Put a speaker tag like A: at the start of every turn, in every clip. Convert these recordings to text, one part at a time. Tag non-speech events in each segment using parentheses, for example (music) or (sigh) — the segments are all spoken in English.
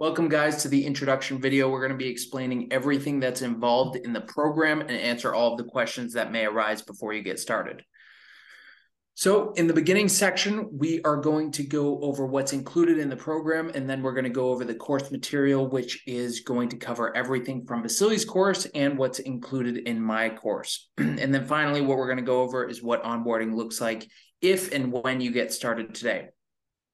A: Welcome guys to the introduction video. We're going to be explaining everything that's involved in the program and answer all of the questions that may arise before you get started. So in the beginning section, we are going to go over what's included in the program, and then we're going to go over the course material, which is going to cover everything from Vasily's course and what's included in my course. (clears throat) and then finally, what we're going to go over is what onboarding looks like if and when you get started today.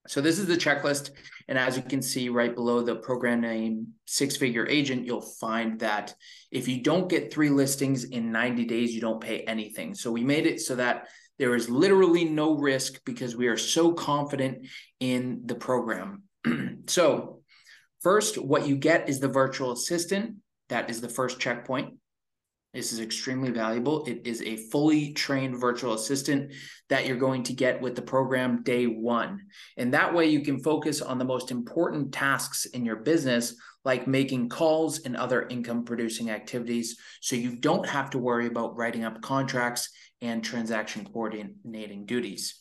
A: So this is the checklist. And as you can see right below the program name, six figure agent, you'll find that if you don't get three listings in 90 days, you don't pay anything. So we made it so that there is literally no risk because we are so confident in the program. (clears throat) so first, what you get is the virtual assistant. That is the first checkpoint. This is extremely valuable. It is a fully trained virtual assistant that you're going to get with the program day one. And that way you can focus on the most important tasks in your business, like making calls and other income producing activities. So you don't have to worry about writing up contracts and transaction coordinating duties.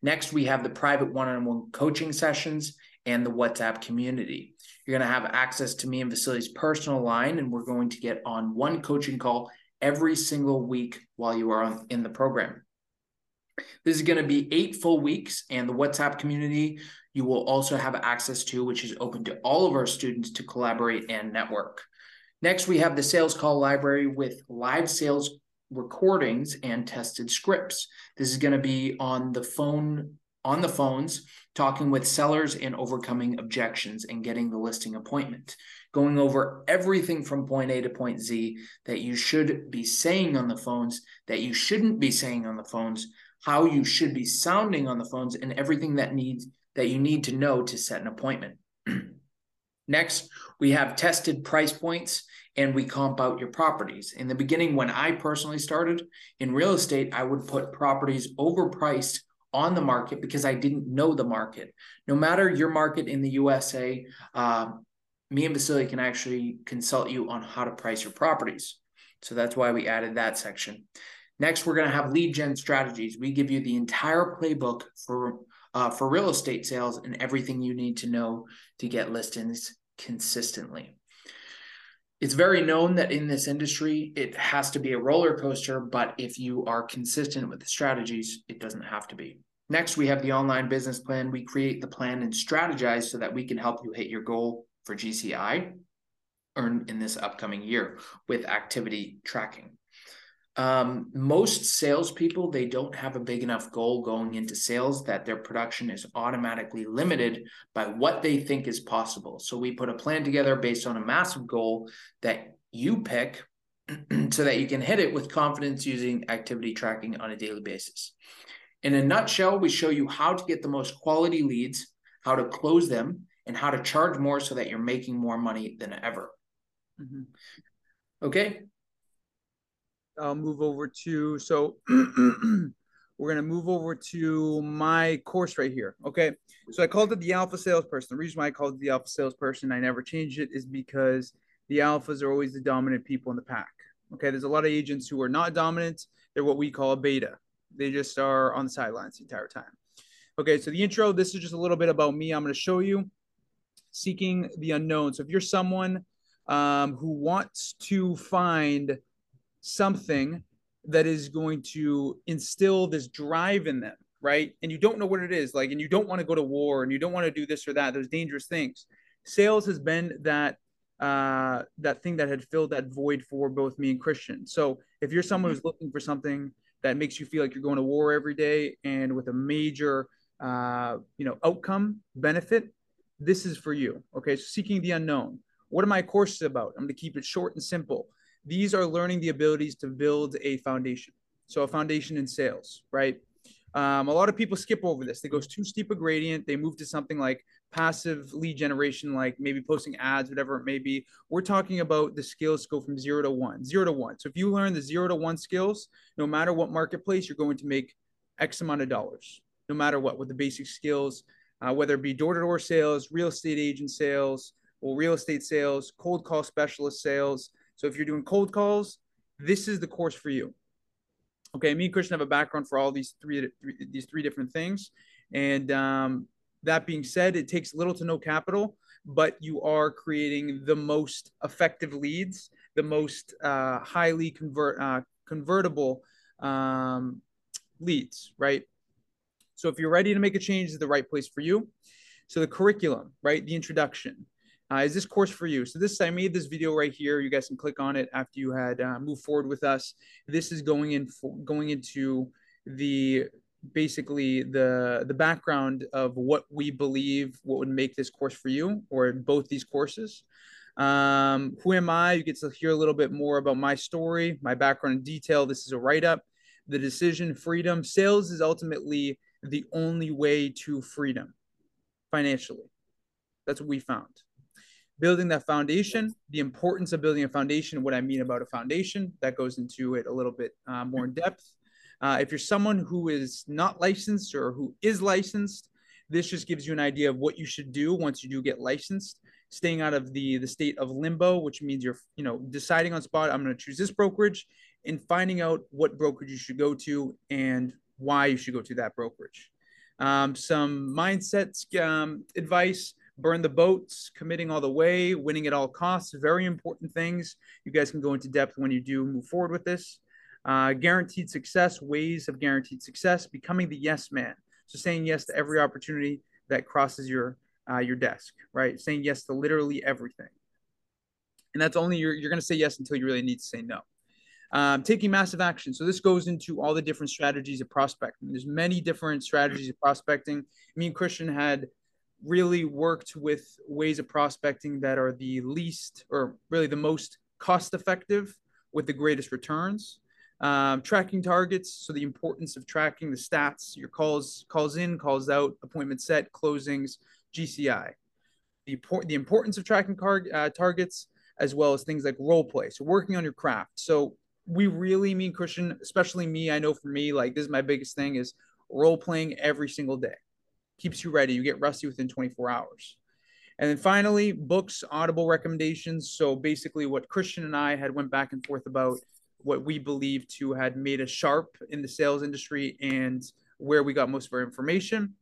A: Next, we have the private one on one coaching sessions and the WhatsApp community. You're going to have access to me and Vasily's personal line, and we're going to get on one coaching call every single week while you are in the program. This is going to be eight full weeks, and the WhatsApp community you will also have access to, which is open to all of our students to collaborate and network. Next, we have the sales call library with live sales recordings and tested scripts. This is going to be on the phone on the phones, talking with sellers and overcoming objections and getting the listing appointment, going over everything from point A to point Z that you should be saying on the phones, that you shouldn't be saying on the phones, how you should be sounding on the phones, and everything that needs that you need to know to set an appointment. (clears throat) Next, we have tested price points and we comp out your properties. In the beginning, when I personally started in real estate, I would put properties overpriced on the market because I didn't know the market. No matter your market in the USA, uh, me and Vasily can actually consult you on how to price your properties. So that's why we added that section. Next, we're going to have lead gen strategies. We give you the entire playbook for uh, for real estate sales and everything you need to know to get listings consistently. It's very known that in this industry, it has to be a roller coaster, but if you are consistent with the strategies, it doesn't have to be. Next, we have the online business plan. We create the plan and strategize so that we can help you hit your goal for GCI earn in this upcoming year with activity tracking. Um, most salespeople, they don't have a big enough goal going into sales that their production is automatically limited by what they think is possible. So we put a plan together based on a massive goal that you pick (clears throat) so that you can hit it with confidence using activity tracking on a daily basis. In a nutshell, we show you how to get the most quality leads, how to close them, and how to charge more so that you're making more money than ever. Mm-hmm. Okay.
B: I'll move over to, so (clears throat) we're going to move over to my course right here. Okay. So I called it the alpha salesperson. The reason why I called it the alpha salesperson, I never changed it, is because the alphas are always the dominant people in the pack. Okay. There's a lot of agents who are not dominant. They're what we call a beta. They just are on the sidelines the entire time. Okay, so the intro, this is just a little bit about me. I'm going to show you seeking the unknown. So if you're someone um, who wants to find something that is going to instill this drive in them, right? And you don't know what it is, like, and you don't want to go to war and you don't want to do this or that, those dangerous things. Sales has been that uh that thing that had filled that void for both me and Christian. So if you're someone who's looking for something that makes you feel like you're going to war every day and with a major uh, you know outcome benefit this is for you okay so seeking the unknown what are my courses about i'm going to keep it short and simple these are learning the abilities to build a foundation so a foundation in sales right um, a lot of people skip over this they go too steep a gradient they move to something like passive lead generation, like maybe posting ads, whatever it may be. We're talking about the skills go from zero to one, zero to one. So if you learn the zero to one skills, no matter what marketplace, you're going to make X amount of dollars, no matter what, with the basic skills, uh, whether it be door to door sales, real estate agent sales, or real estate sales, cold call specialist sales. So if you're doing cold calls, this is the course for you. Okay, me and Christian have a background for all these three, three these three different things, and um, that being said, it takes little to no capital, but you are creating the most effective leads, the most uh, highly convert uh, convertible um, leads, right? So if you're ready to make a change, is the right place for you. So the curriculum, right? The introduction. Uh, is this course for you? So this, I made this video right here. You guys can click on it after you had uh, moved forward with us. This is going in going into the basically the the background of what we believe what would make this course for you or both these courses. Um, who am i? You get to hear a little bit more about my story my background in detail. This is a write-up. The decision freedom. Sales is ultimately the only way to freedom financially. That's what we found building that foundation the importance of building a foundation what i mean about a foundation that goes into it a little bit uh, more in depth uh, if you're someone who is not licensed or who is licensed, this just gives you an idea of what you should do once you do get licensed. Staying out of the the state of limbo, which means you're you know deciding on spot. I'm going to choose this brokerage, and finding out what brokerage you should go to and why you should go to that brokerage. Um, some mindsets um, advice burn the boats, committing all the way, winning at all costs, very important things. You guys can go into depth when you do move forward with this. Uh, guaranteed success, ways of guaranteed success, becoming the yes man. So saying yes to every opportunity that crosses your uh, your desk, right? Saying yes to literally everything. And that's only you're, you're going to say yes until you really need to say no. Um, taking massive action. So this goes into all the different strategies of prospecting. There's many different strategies of prospecting. Me and Christian had really worked with ways of prospecting that are the least or really the most cost effective with the greatest returns. Um, tracking targets so the importance of tracking the stats your calls calls in calls out appointment set closings gci the, the importance of tracking car, uh, targets as well as things like role play so working on your craft. So we really mean christian especially me i know for me like this is my biggest thing is role playing every single day keeps you ready you get rusty within 24 hours and then finally books audible recommendations so basically what christian and i had went back and forth about what we believe to had made us sharp in the sales industry and where we got most of our information.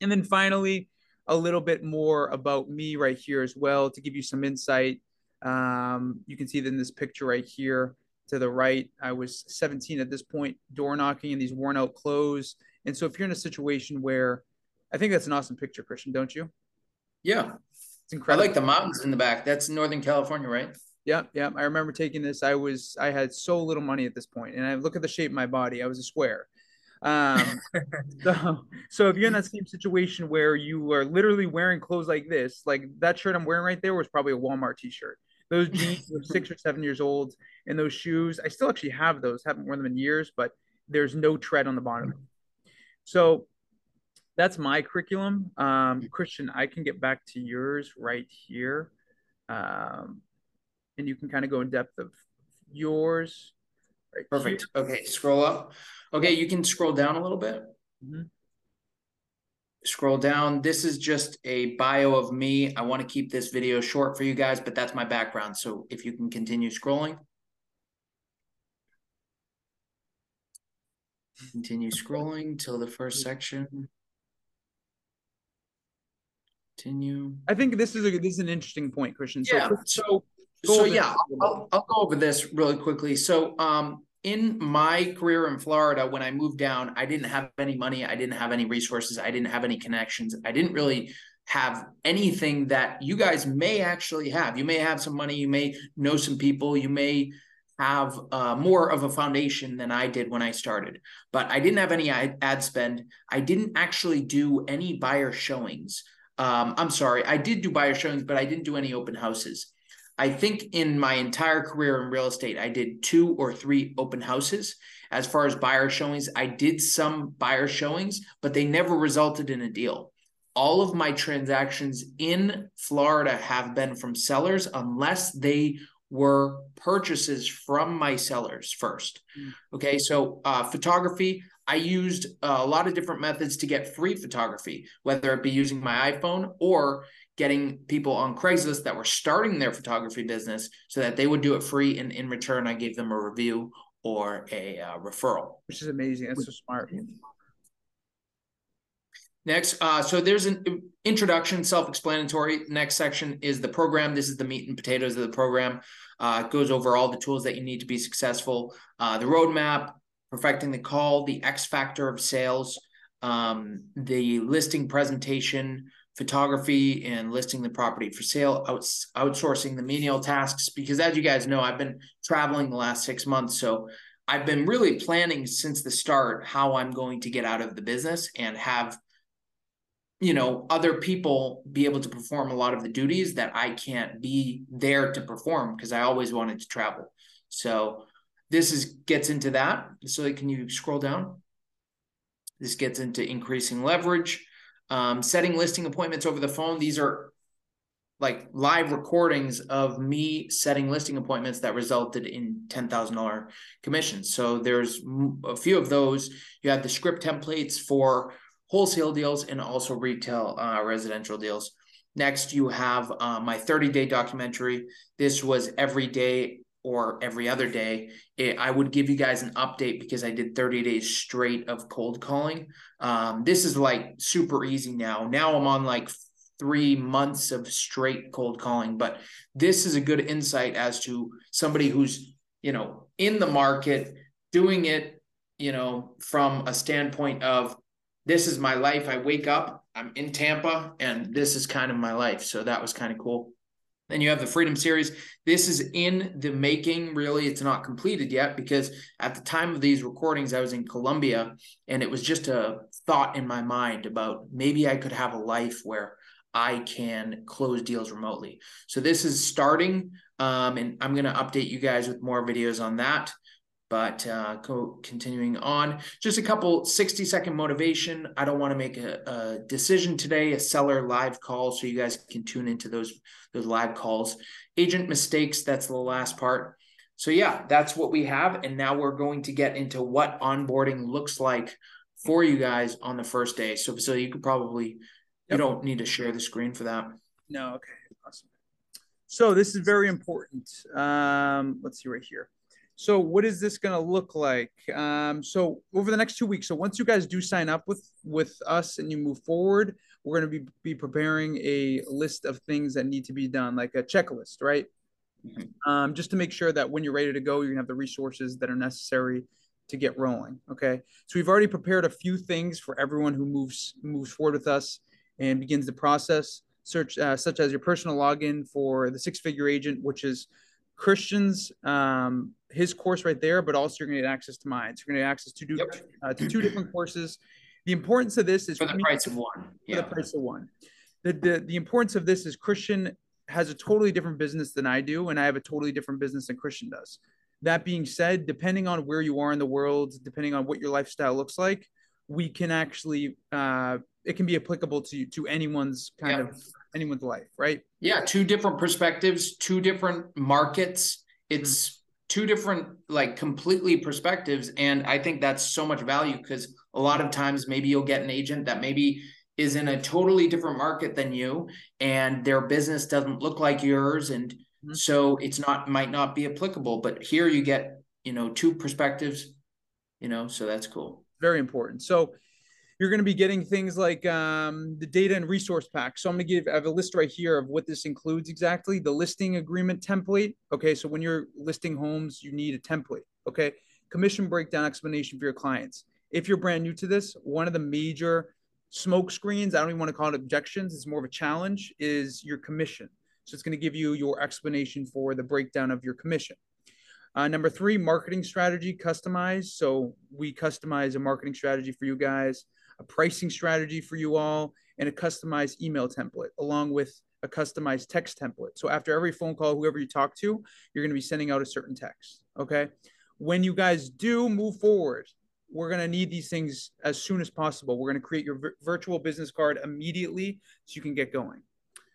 B: And then finally, a little bit more about me right here as well to give you some insight. Um, you can see that in this picture right here to the right. I was 17 at this point, door knocking in these worn out clothes. And so if you're in a situation where I think that's an awesome picture, Christian, don't you?
A: Yeah. It's incredible. I like the mountains in the back. That's Northern California, right?
B: Yeah, yeah. I remember taking this. I was I had so little money at this point, and I look at the shape of my body. I was a square. Um, (laughs) so so if you're in that same situation where you are literally wearing clothes like this, like that shirt I'm wearing right there was probably a Walmart T-shirt. Those jeans were (laughs) six or seven years old, and those shoes I still actually have those. Haven't worn them in years, but there's no tread on the bottom. So that's my curriculum. Um, Christian, I can get back to yours right here. Um, and you can kind of go in depth of yours.
A: Right Perfect. Here. Okay, scroll up. Okay, you can scroll down a little bit. Mm-hmm. Scroll down. This is just a bio of me. I want to keep this video short for you guys, but that's my background. So if you can continue scrolling. Continue scrolling till the first section. Continue.
B: I think this is a this is an interesting point, Christian.
A: So, yeah. So so yeah, I'll, I'll, go over this really quickly. So um, in my career in Florida, when I moved down, I didn't have any money. I didn't have any resources. I didn't have any connections. I didn't really have anything that you guys may actually have. You may have some money. You may know some people. You may have uh, more of a foundation than I did when I started. But I didn't have any ad spend. I didn't actually do any buyer showings. Um, I'm sorry, I did do buyer showings, but I didn't do any open houses. I think in my entire career in real estate, I did two or three open houses. As far as buyer showings, I did some buyer showings, but they never resulted in a deal. All of my transactions in Florida have been from sellers unless they were purchases from my sellers first. Mm. Okay, so uh, photography, I used a lot of different methods to get free photography, whether it be using my iPhone or getting people on Craigslist that were starting their photography business so that they would do it free. And in return, I gave them a review or a uh, referral.
B: Which is amazing. That's so smart.
A: Next, uh, so there's an introduction, self-explanatory. Next section is the program. This is the meat and potatoes of the program. Uh, it goes over all the tools that you need to be successful. Uh, the roadmap, perfecting the call, the X factor of sales, um, the listing presentation, photography, and listing the property for sale, outs- outsourcing the menial tasks. Because as you guys know, I've been traveling the last six months, so I've been really planning since the start how I'm going to get out of the business and have you know other people be able to perform a lot of the duties that I can't be there to perform because I always wanted to travel. So this is gets into that. So can you scroll down? This gets into increasing leverage, um, setting listing appointments over the phone. These are like live recordings of me setting listing appointments that resulted in $10,000 commissions. So there's a few of those. You have the script templates for wholesale deals and also retail uh, residential deals. Next, you have uh, my 30 day documentary. This was every day or every other day. It, I would give you guys an update because I did 30 days straight of cold calling. Um, this is like super easy now. Now I'm on like three months of straight cold calling, but this is a good insight as to somebody who's, you know, in the market doing it, you know, from a standpoint of this is my life. I wake up, I'm in Tampa, and this is kind of my life. So that was kind of cool. Then you have the Freedom Series. This is in the making, really. It's not completed yet because at the time of these recordings, I was in Colombia and it was just a thought in my mind about maybe I could have a life where I can close deals remotely. So this is starting, um, and I'm going to update you guys with more videos on that. But uh, co- continuing on, just a couple 60 second motivation. I don't want to make a, a, decision today, a seller live call, so you guys can tune into those those live calls. Agent mistakes. That's the last part. So yeah, that's what we have, and now we're going to get into what onboarding looks like for you guys on the first day. So, so you could probably you yep. don't need to share the screen for that.
B: No, okay, awesome. So this is very important. Um, let's see right here. So what is this going to look like? Um, so over the next two weeks. So once you guys do sign up with with us and you move forward, we're going to be be preparing a list of things that need to be done, like a checklist, right? Mm-hmm. Um, just to make sure that when you're ready to go, you're gonna have the resources that are necessary to get rolling. Okay. So we've already prepared a few things for everyone who moves moves forward with us and begins the process. Search uh, such as your personal login for the six figure agent, which is Christian's um, his course right there, but also you're going to get access to mine. So you're going to get access to, do, yep. uh, to two different courses. The importance of this is
A: for the price of one.
B: Yeah. For the price of one. The, the the importance of this is Christian has a totally different business than I do, and I have a totally different business than Christian does. That being said, depending on where you are in the world, depending on what your lifestyle looks like, we can actually uh, it can be applicable to to anyone's kind yeah. of anyone's life, right?
A: Yeah, two different perspectives, two different markets. It's mm-hmm. two different like completely perspectives and I think that's so much value because a lot of times maybe you'll get an agent that maybe is in a totally different market than you and their business doesn't look like yours and mm-hmm. so it's not might not be applicable but here you get you know two perspectives you know so that's cool
B: very important so you're going to be getting things like um, the data and resource pack. So I'm going to give, I have a list right here of what this includes exactly. The listing agreement template. Okay. So when you're listing homes, you need a template. Okay. Commission breakdown explanation for your clients. If you're brand new to this, one of the major smoke screens, I don't even want to call it objections, it's more of a challenge, is your commission. So it's going to give you your explanation for the breakdown of your commission. Uh, number three, marketing strategy customized. So we customize a marketing strategy for you guys a pricing strategy for you all, and a customized email template, along with a customized text template. So after every phone call, whoever you talk to, you're going to be sending out a certain text. Okay. When you guys do move forward, we're going to need these things as soon as possible. We're going to create your virtual business card immediately so you can get going.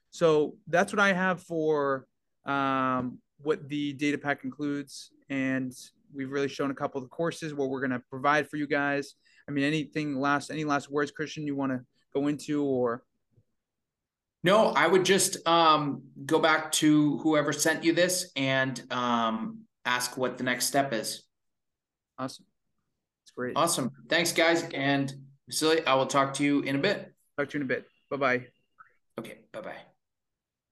B: So that's what I have for um, what the data pack includes. And we've really shown a couple of the courses what we're going to provide for you guys. I mean, anything last, any last words, Christian, you want to go into or?
A: No, I would just um, go back to whoever sent you this and um, ask what the next step is.
B: Awesome. It's great.
A: Awesome. Thanks, guys. And Vasily, I will talk to you in a bit.
B: Talk to you in a bit. Bye bye.
A: Okay, bye bye.